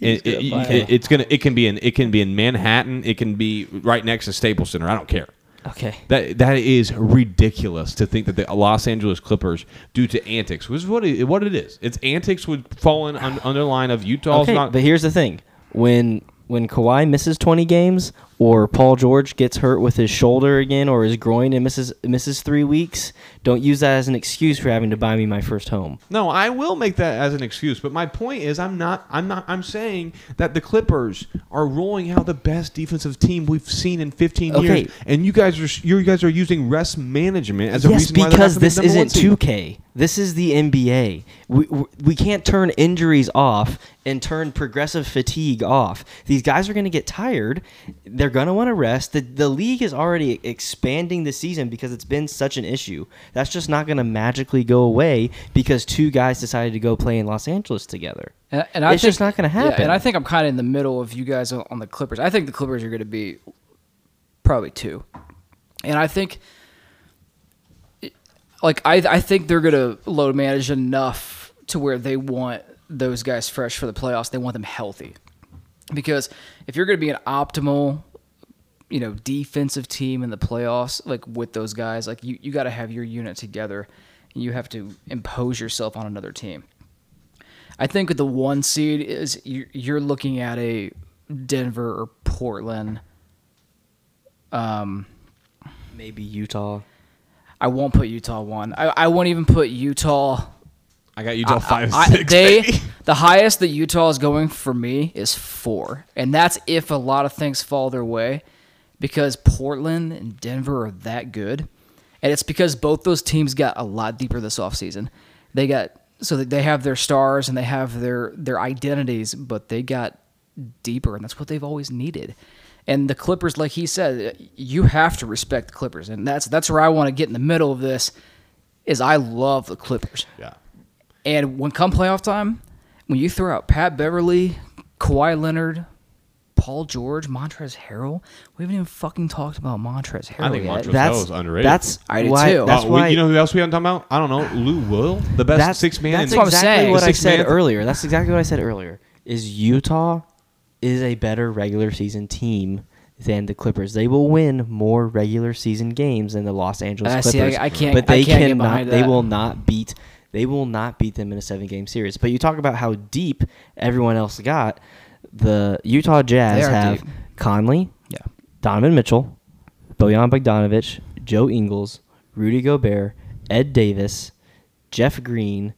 It, gonna it- it- it's gonna it can be in it can be in Manhattan. It can be right next to Staples Center. I don't care. Okay. That that is ridiculous to think that the Los Angeles Clippers, due to antics, which is what it, what it is. It's antics would fall in un, under the line of Utah's Okay, not. but here's the thing: when when Kawhi misses 20 games, or Paul George gets hurt with his shoulder again, or his groin and misses misses three weeks, don't use that as an excuse for having to buy me my first home. No, I will make that as an excuse, but my point is I'm not I'm not I'm saying that the Clippers are rolling out the best defensive team we've seen in 15 Okay. years and you guys are you guys are using rest management as a yes, reason why because this isn't 2K. This is the NBA. We, we, we can't turn injuries off and turn progressive fatigue off. These guys are going to get tired. They're going to want to rest. The, the league is already expanding the season because it's been such an issue. That's just not going to magically go away because two guys decided to go play in Los Angeles together. And, and I It's think, just not gonna yeah, happen. and I think I'm kind of in the middle of you guys on on the Clippers. I think the Clippers are going to be probably two, and I think, like I I think they're going to load manage enough to where they want those guys fresh for the playoffs. They want them healthy, because if you're going to be an optimal you know defensive team in the playoffs like with those guys like you, you got to have your unit together. And you have to impose yourself on another team. I think with the one seed is you- you're looking at a denver or portland um Maybe Utah. i won't put utah one. I, I won't even put utah. I got Utah 5 I- 6. they the highest that Utah is going for me is four, and that's if a lot of things fall their way, because Portland and Denver are that good, and it's because both those teams got a lot deeper this offseason. They got so they have their stars and they have their their identities, but they got deeper, and that's what they've always needed. And the Clippers, like he said, you have to respect the Clippers, and that's that's where I want to get in the middle of this. Is I love the Clippers. yeah. And when come playoff time, when you throw out Pat Beverley, Kawhi Leonard, Paul George, Montrezl Harrell, we haven't even fucking talked about Montrezl Harrell I think yet. Montrezl That's Harrell is underrated. That's I do why. too. That's Uh, we- why you know who else we haven't talked about? I don't know. Lou Will, the best that's six man. That's in- what I'm exactly what I said man- earlier. That's exactly what I said earlier. Is Utah is a better regular season team than the Clippers. They will win more regular season games than the Los Angeles Uh, see, I- Clippers. I can't- But I they can't cannot. behind They that. will not beat. They will not beat them in a seven game series. But you talk about how deep everyone else got. The Utah Jazz have deep. Conley, Yeah. Donovan Mitchell, Bojan Bogdanovic, Joe Ingles, Rudy Gobert, Ed Davis, Jeff Green.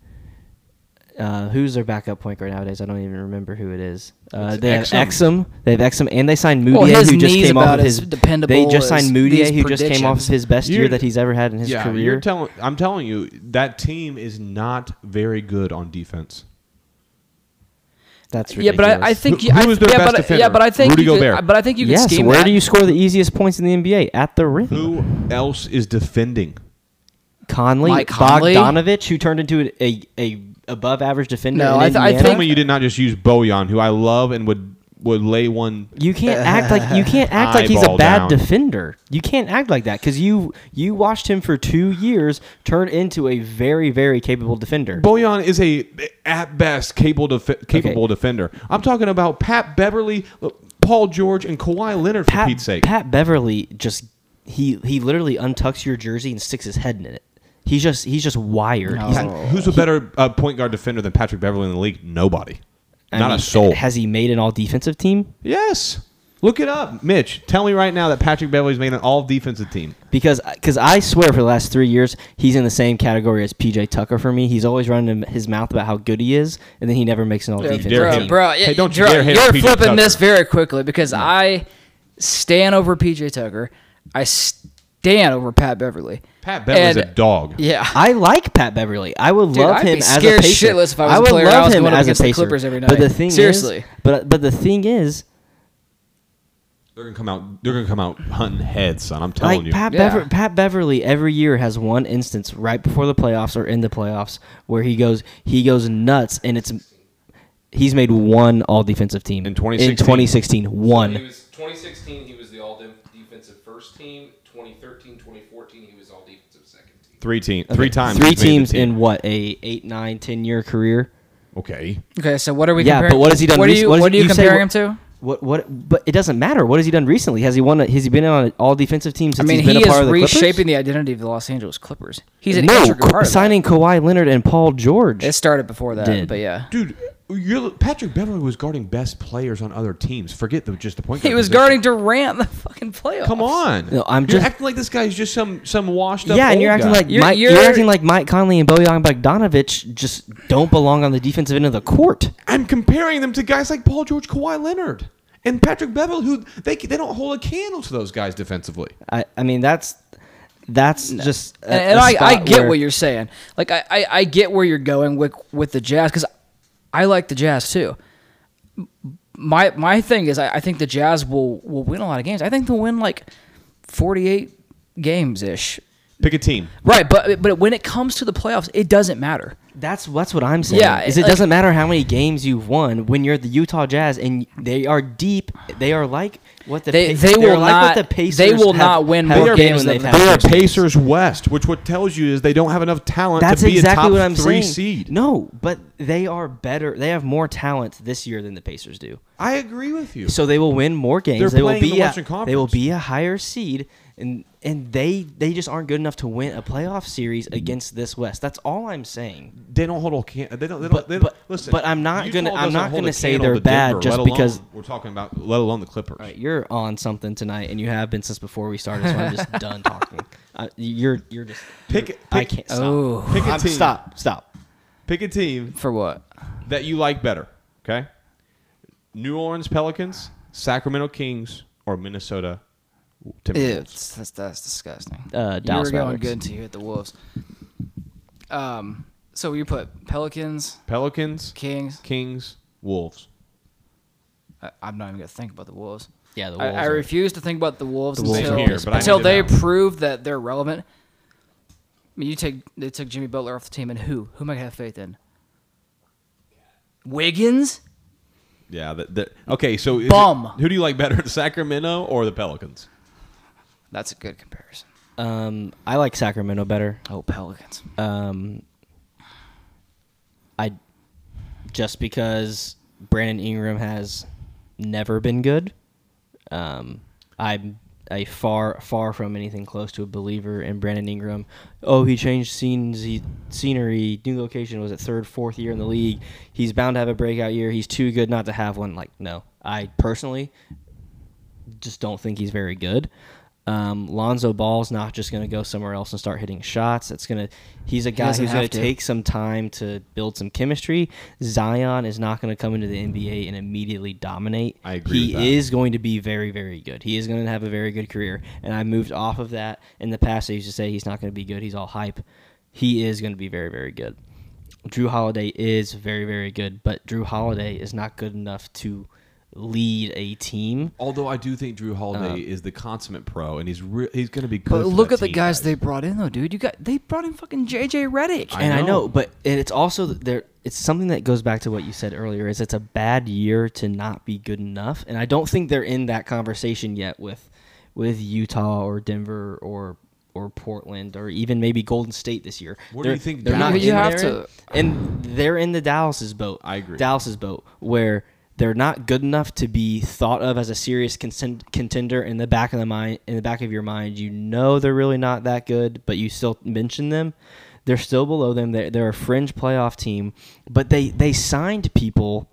Uh, who's their backup point guard nowadays? I don't even remember who it is. Uh, It's they have Exum. Exum. They have Exum, and they signed Mudiay, Well, who just knee's came off of his. dependable They just signed as Mudiay, these who just came off of his best year You're- that he's ever had in his yeah, career. You're telling, I'm telling you, that team is not very good on defense. That's Yeah, but I, I think Who- you, I, who is their yeah, best but, defender? yeah, but I think Rudy you could, Gobert. but I think you can yes. scheme Where that. do you score the easiest points in the NBA? At the rim. Who else is defending? Conley, Mike Conley? Bogdanovic, who turned into a, a above average defender. No, in I th- I Indiana. Tell me you did not just use Bojan, who I love and would would lay one. You can't act like you can't act like he's a bad down. defender. You can't act like that because you you watched him for two years turn into a very very capable defender. Bojan is a at best capable defi- capable defender. I'm talking about Pat Beverley, Paul George, and Kawhi Leonard for Pat, Pete's sake. Pat Beverley just he he literally untucks your jersey and sticks his head in it. He's just he's just wired. No. He's, Pat- who's a better uh, point guard defender than Patrick Beverley in the league? Nobody. I Not mean, a soul. Has he made an all defensive team? yes. Look it up, Mitch. Tell me right now that Patrick Beverley's made an all defensive team. Because uh, because I swear for the last three years he's in the same category as PJ Tucker for me. He's always running his mouth about how good he is, and then he never makes an all Yeah, defensive dare bro, hate- bro, Hey, don't you bro, dare hate you're on PJ flipping this very quickly because I stand over PJ Tucker. I stand over Pat Beverley. Pat Beverley's And- a dog. Yeah. I like Pat Beverley. I would Dude, love I'd be him as a scared pacer. shitless if I was a would player and I love was him going up as a against the pacer. Clippers every night. But the night. thing Seriously. is, but but the thing is, They're gonna come out. They're gonna come out hunting heads, son. I'm telling like you. Pat, Yeah. Bever- Pat Beverley every year has one instance right before the playoffs or in the playoffs where he goes he goes nuts and it's he's made one all defensive team In 2016? In 2016, He one. was 2016. He was the all defensive first team. 2013, 2014, he was all defensive second team. three team, three times. Three he's made the teams team. in what a eight, nine, ten year career. Okay. Okay, so what are we Yeah, comparing? but what has he done What are you, what has what are you you comparing what- him to? What what? But it doesn't matter. What has he done recently? Has he won? A, has he been on an all defensive team I mean, he's been he a part is of the Clippers? reshaping the identity of the Los Angeles Clippers. He's an no, integral part of that. signing Kawhi Leonard and Paul George. It started before that, Did. but yeah. Dude, you're, Patrick Beverley was guarding best players on other teams. Forget the just the point. guard. He was position. guarding Durant in the fucking playoffs. Come on. No, I'm You're just- acting like this guy's just some some washed up. yeah, and you're acting guy. like You're- Mike. You're, you're- acting like Mike Conley and Bojan Bogdanovic just don't belong on the defensive end of the court. I'm comparing them to guys like Paul George, Kawhi Leonard, and Patrick Beverley, who they they don't hold a candle to those guys defensively. I, I mean, that's that's just. a- and, and a I, I spot get where- what you're saying. Like I, I, I get where you're going with with the Jazz because I like the Jazz too. My my thing is I, I think the Jazz will will win a lot of games. I think they'll win like 48 games ish. Pick a team. Right, but but when it comes to the playoffs, it doesn't matter. That's that's what I'm saying. Yeah, is it like- doesn't matter how many games you've won when you're the Utah Jazz and they are deep. They are like what the They Pa- they will like not what the Pacers they will have- not win have more games than they've They are close. Pacers West, which what tells you is they don't have enough talent That's to be exactly a top what I'm three saying. seed. No, but they are better. They have more talent this year than the Pacers do. I agree with you. So they will win more games. They're they will be the a, they will be a higher seed, and and they they just aren't good enough to win a playoff series against this West. That's all I'm saying. they don't hold a can. They don't. They don't. But- they don't but- listen. but I'm not Utah gonna- I'm doesn't gonna say they're bad Denver, just alone- because- we're talking about. Let alone the Clippers. All right, you're on something tonight, and you have been since before we started. So I'm just done talking. Uh, you're you're just Pick- you're- I can't stop. Oh. Pick a I'm- team. Stop stop. Pick a team For what? that you like better. Okay. New Orleans Pelicans, Sacramento Kings, or Minnesota Timberwolves. It's, that's that's disgusting. Uh, you Dallas were going Mavericks. good until you hit the Wolves. Um, so you put Pelicans, Pelicans, Kings. Kings, Wolves. I, I'm not even gonna think about the Wolves. Yeah, the I, Wolves. I are- refuse to think about the Wolves The Wolves until, here, but until they to know. prove that they're relevant. I mean, you take they took Jimmy Butler off the team, and who? Who am I gonna have faith in? Wiggins. Yeah. The, the, okay. So is it- Bum. who do you like better, Sacramento or the Pelicans? That's a good comparison. um, I like Sacramento better. Oh, Pelicans. Um, I just because Brandon Ingram has never been good. Um, I'm a far far from anything close to a believer in Brandon Ingram. Oh, he changed scenes, he, scenery, new location. Was it third, fourth year in the league? He's bound to have a breakout year. He's too good not to have one. Like no, I personally just don't think he's very good. Um, Lonzo Ball's not just going to go somewhere else and start hitting shots. It's going to. He's a guy doesn't who's going to to. take some time to build some chemistry. Zion is not going to come into the NBA and immediately dominate. I agree He with that. is going to be very, very good. He is going to have a very good career. And I moved off of that in the past. I used to say he's not going to be good. He's all hype. He is going to be very, very good. Jrue Holiday is very, very good, but Jrue Holiday is not good enough to lead a team. Although I do think Jrue Holiday Um, is the consummate pro, and he's re- he's going to be good. But for look that at the team, guys they brought in, though, dude. You got they brought in fucking JJ Redick. I and I know. know, but and it's also there. It's something that goes back to what you said earlier. Is it's a bad year to not be good enough, and I don't think they're in that conversation yet with with Utah or Denver or or Portland or even maybe Golden State this year. What do They're- you think they're Dallas not? You in have there, to- and they're in the Dallas's boat. I agree. Dallas's boat where they're not good enough to be thought of as a serious contender in the back of the mind in the back of your mind you know they're really not that good but you still mention them they're still below them they're, they're a fringe playoff team but they they signed people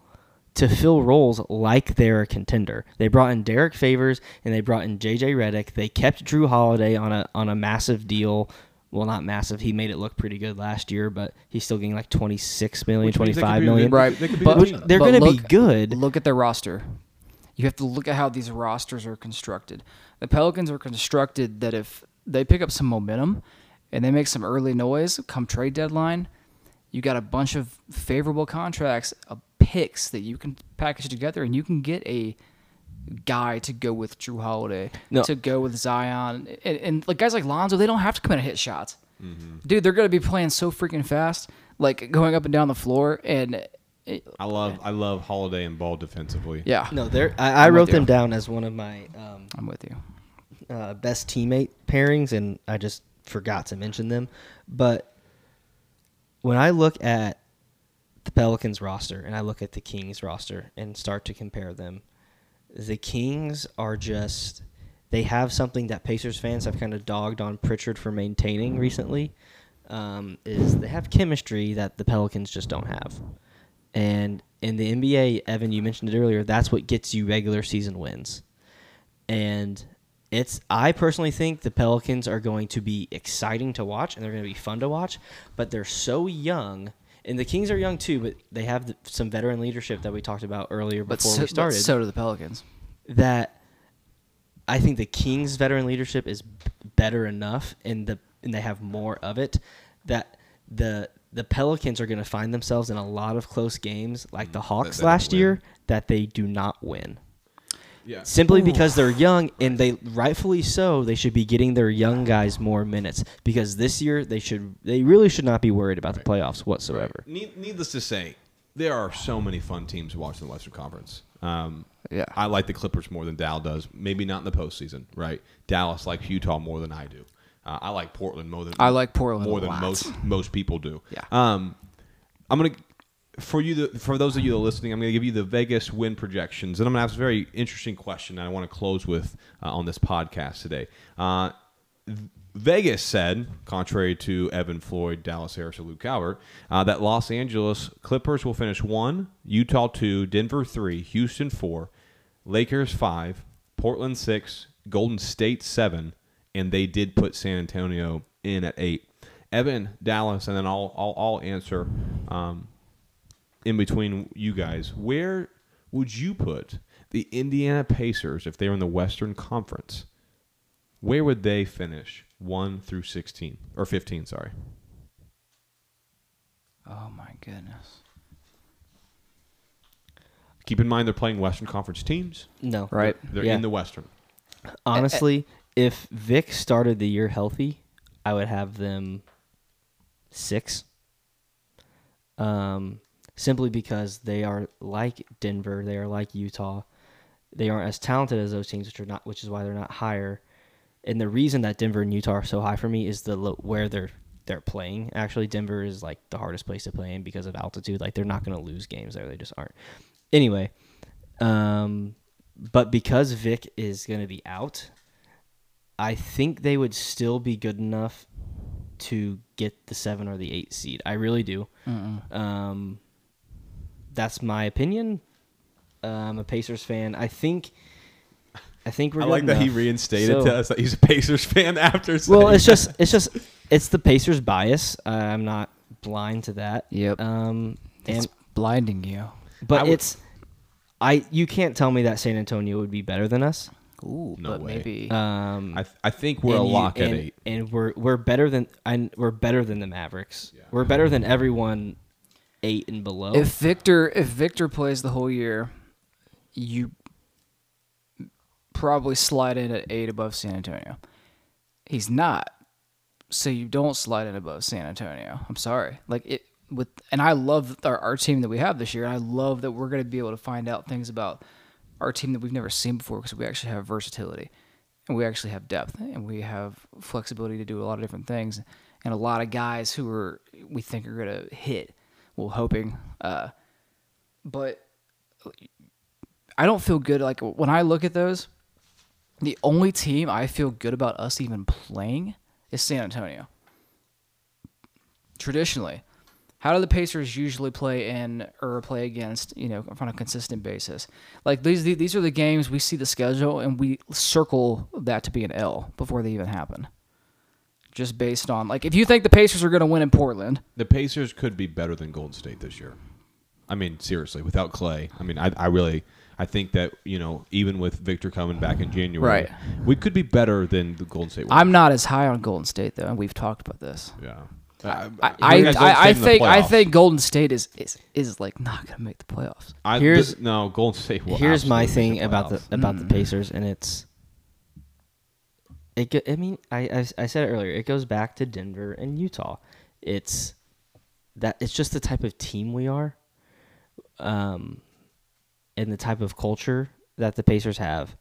to fill roles like they're a contender. They brought in Derrick Favors and they brought in JJ Redick. They kept Jrue Holiday on a on a massive deal. Well, not massive. He made it look pretty good last year, but he's still getting like 26 million, Which means they could be- million. they- Right, they could be but, the they're but gonna be good. Look at their roster. You have to look at how these rosters are constructed. The Pelicans are constructed that if they pick up some momentum and they make some early noise come trade deadline, you got a bunch of favorable contracts, uh, picks that you can package together, and you can get a guy to go with Jrue Holiday, No. to go with Zion, and, and like guys like Lonzo, they don't have to come in and hit shots. Mm-hmm. Dude, they're gonna be playing so freaking fast, like going up and down the floor, and it, I love I love Holiday and Ball defensively. yeah, No, there. I, I I'm wrote them down as one of my um, I'm with you. uh, best teammate pairings, and I just forgot to mention them. But when I look at the Pelicans roster and I look at the Kings roster and start to compare them, the Kings are just they have something that Pacers fans have kind of dogged on Pritchard for maintaining recently. Um, is they have chemistry that the Pelicans just don't have. And in the NBA, Evan, you mentioned it earlier, that's what gets you regular season wins. And it's I personally think the Pelicans are going to be exciting to watch and they're going to be fun to watch, but they're so young. And the Kings are young too, but they have the, some veteran leadership that we talked about earlier But before so, we started. but so do the Pelicans. that I think the Kings veteran leadership is better enough and the and they have more of it that the the Pelicans are going to find themselves in a lot of close games like the Hawks last year that they do not win Yeah. simply because they're young and they rightfully so they should be getting their young guys more minutes because this year they should they really should not be worried about the playoffs whatsoever. Need, needless to say, there are so many fun teams to watch in the Western Conference. Um, Yeah. I like the Clippers more than Dow does. Maybe not in the postseason, right? Dallas likes Utah more than I do. Uh, I like Portland more than I like Portland more than lot. most most people do. Yeah. Um, I'm gonna for you for those of you that are listening, I'm gonna give you the Vegas win projections, and I'm gonna ask a very interesting question that I want to close with uh, on this podcast today. Uh, Vegas said, contrary to Evan Floyd, Dallas Harris, or Luke Calvert, uh, that Los Angeles Clippers will finish one, Utah two, Denver three, Houston four, Lakers five, Portland six, Golden State seven, and they did put San Antonio in at eight. Evan, Dallas, and then I'll I'll, I'll answer um, in between you guys. Where would you put the Indiana Pacers if they were in the Western Conference? Where would they finish? One through sixteen or fifteen? Sorry. Oh my goodness. Keep in mind they're playing Western Conference teams. No. Right. They're Yeah. in the Western. Honestly, if Vic started the year healthy, I would have them six. Um, simply because they are like Denver, they are like Utah. They aren't as talented as those teams, which are not, which is why they're not higher. And the reason that Denver and Utah are so high for me is the where they're they're playing. Actually, Denver is like the hardest place to play in because of altitude. Like they're not going to lose games there; they just aren't. Anyway, um, but because Vic is going to be out, I think they would still be good enough to get the seven or the eight seed. I really do. Um, that's my opinion. Uh, I'm a Pacers fan. I think. I think we're. I good like that he reinstated So- to us that he's a Pacers fan after. Saying Well, it's that. just it's just it's the Pacers bias. Uh, I'm not blind to that. Yep. Um, and It's blinding you. but I would- it's I you can't tell me that San Antonio would be better than us. Ooh, No but way. maybe. Um, I, th- I think we're a and you- lock at and- eight. and we're we're better than and we're better than the Mavericks. We're better than everyone eight and below. if Victor if Victor plays the whole year, you probably slide in at eight above San Antonio. He's not, so you don't slide in above San Antonio. I'm sorry, like it with, and I love our, our team that we have this year. I love that we're going to be able to find out things about our team that we've never seen before because we actually have versatility and we actually have depth and we have flexibility to do a lot of different things and a lot of guys who are we think are going to hit. Well, hoping, uh, but I don't feel good. Like when I look at those, the only team I feel good about us even playing is San Antonio. Traditionally, how do the Pacers usually play in or play against? You know, on a consistent basis. Like these, these are the games we see the schedule and we circle that to be an L before they even happen. Just based on like, if you think the Pacers are going to win in Portland, The Pacers could be better than Golden State this year. I mean, seriously, without Clay. I mean, I, I really, I think that you know even with Victor coming back in January, Right. we could be better than the Golden State. I'm not as high on Golden State though, and we've talked about this. yeah. I, Who I, you guys don't I, I stay in the think I think Golden State is is, is like not gonna make the playoffs. I, Here's- th- no Golden State. Will Here's my absolutely make thing about the playoffs. about the Mm. Pacers, and it's. It. go- I mean, I, I I said it earlier. It goes back to Denver and Utah. It's that it's just the type of team we are, um, and the type of culture that the Pacers have.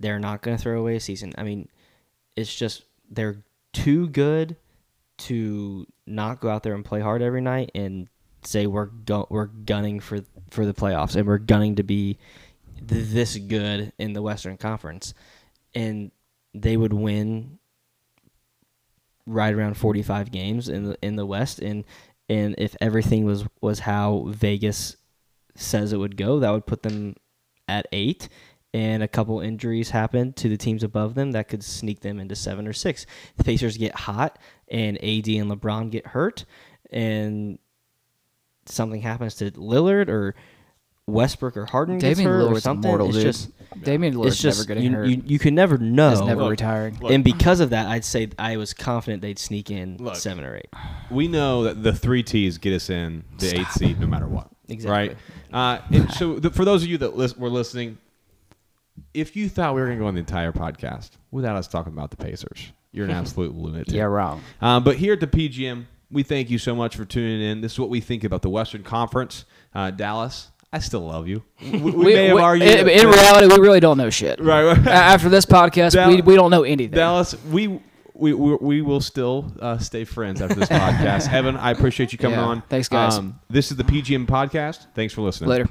They're not going to throw away a season. I mean, it's just they're too good to not go out there and play hard every night and say we're go- we're gunning for for the playoffs and we're gunning to be th- this good in the Western Conference, and they would win right around 45 games in the in the West and and if everything was was how Vegas says it would go, that would put them at 8 and a couple injuries happen to the teams above them that could sneak them into 7 or 6. The Pacers get hot and AD and LeBron get hurt and something happens to Lillard or Westbrook or Harden gets Damian hurt or something. immortal, it's dude. just Damian Lillard's it's just never getting you, hurt. you, you can never know. He's never Look, retiring. look. and because of that, I'd say I was confident they'd sneak in Look. seven or eight. we know that the three T's get us in the eighth seed no matter what. Exactly. Right. Uh, and so the, for those of you that lis- were listening, if you thought we were going to go on the entire podcast without us talking about the Pacers, you're an absolute lunatic. yeah, wrong. Um, but here at the PGM, we thank you so much for tuning in. This is what we think about the Western Conference. Uh, Dallas, I still love you. We, we may have argued. in, in reality, we really don't know shit. Right, right. After this podcast, Dal- we, we don't know anything. Dallas, we. We, we, we will still uh, stay friends after this podcast. Evan, I appreciate you coming Yeah. on. Thanks, guys. Um, this is the PGM podcast. Thanks for listening. Later.